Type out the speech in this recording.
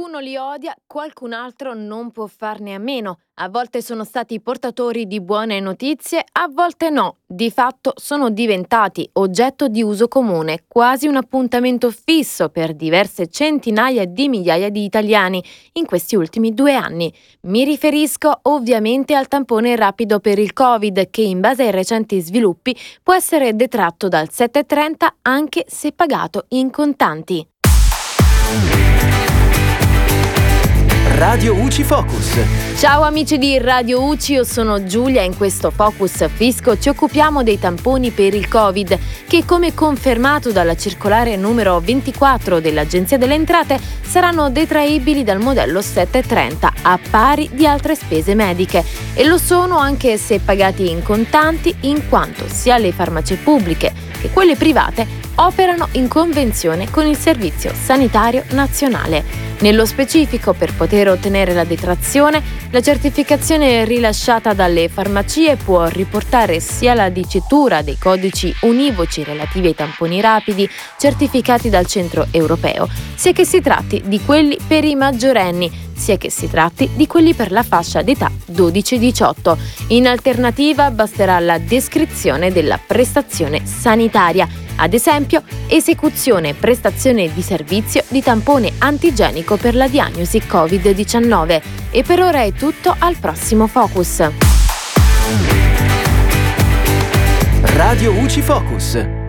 Qualcuno li odia, qualcun altro non può farne a meno. A volte sono stati portatori di buone notizie, a volte no. Di fatto sono diventati oggetto di uso comune, quasi un appuntamento fisso per diverse centinaia di migliaia di italiani in questi ultimi due anni. Mi riferisco ovviamente al tampone rapido per il Covid che in base ai recenti sviluppi può essere detratto dal 730 anche se pagato in contanti. Radio UCI Focus. Ciao amici di Radio UCI, io sono Giulia e in questo Focus Fisco ci occupiamo dei tamponi per il Covid che come confermato dalla circolare numero 24 dell'Agenzia delle Entrate saranno detraibili dal modello 730 a pari di altre spese mediche e lo sono anche se pagati in contanti in quanto sia le farmacie pubbliche che quelle private operano in convenzione con il Servizio Sanitario Nazionale. Nello specifico, per poter ottenere la detrazione, la certificazione rilasciata dalle farmacie può riportare sia la dicitura dei codici univoci relativi ai tamponi rapidi certificati dal centro europeo, sia che si tratti di quelli per i maggiorenni, sia che si tratti di quelli per la fascia d'età 12-18. In alternativa basterà la descrizione della prestazione sanitaria ad esempio, esecuzione e prestazione di servizio di tampone antigenico per la diagnosi Covid-19. E per ora è tutto, al prossimo Focus. Radio UCI Focus.